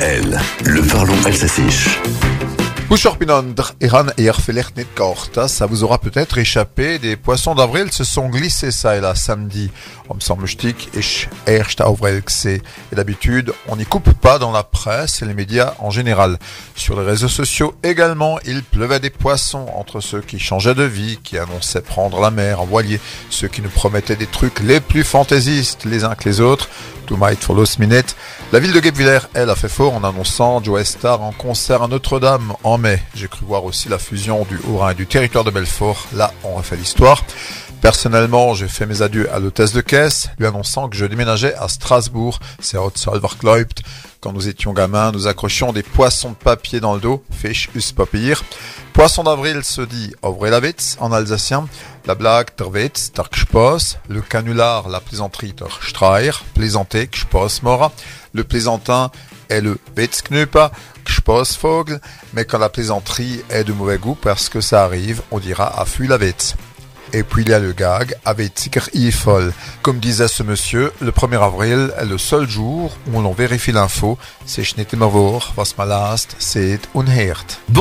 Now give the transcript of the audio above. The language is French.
DWDL, le parlons alsacien. Ça vous aura peut-être échappé. Des poissons d'avril se sont glissés ça et là samedi. On me semble et d'habitude, on n'y coupe pas dans la presse et les médias en général. Sur les réseaux sociaux également, il pleuvait des poissons entre ceux qui changeaient de vie, qui annonçaient prendre la mer en voilier, ceux qui nous promettaient des trucs les plus fantaisistes les uns que les autres. For Lost Minute. La ville de Guebwiller, elle, a fait fort en annonçant Joe Star en concert à Notre-Dame en mai. J'ai cru voir aussi la fusion du Haut-Rhin et du territoire de Belfort. Là, on refait l'histoire. Personnellement, j'ai fait mes adieux à l'hôtesse de caisse, lui annonçant que je déménageais à Strasbourg, c'est Salvarkloipt. Quand nous étions gamins, nous accrochions des poissons de papier dans le dos, Fisch us Papier. Poisson d'avril se dit Ovrelavitz en alsacien, la blague der Witz, der le canular, la plaisanterie der Streier, plaisanter, mora, le plaisantin est le Witzknupa, Gspossvogel, mais quand la plaisanterie est de mauvais goût parce que ça arrive, on dira Affu la Witz. Et puis il y a le gag avec Ifol. Comme disait ce monsieur, le 1er avril est le seul jour où l'on vérifie l'info. C'est Schnittemavor, was malast, c'est unhert. Bon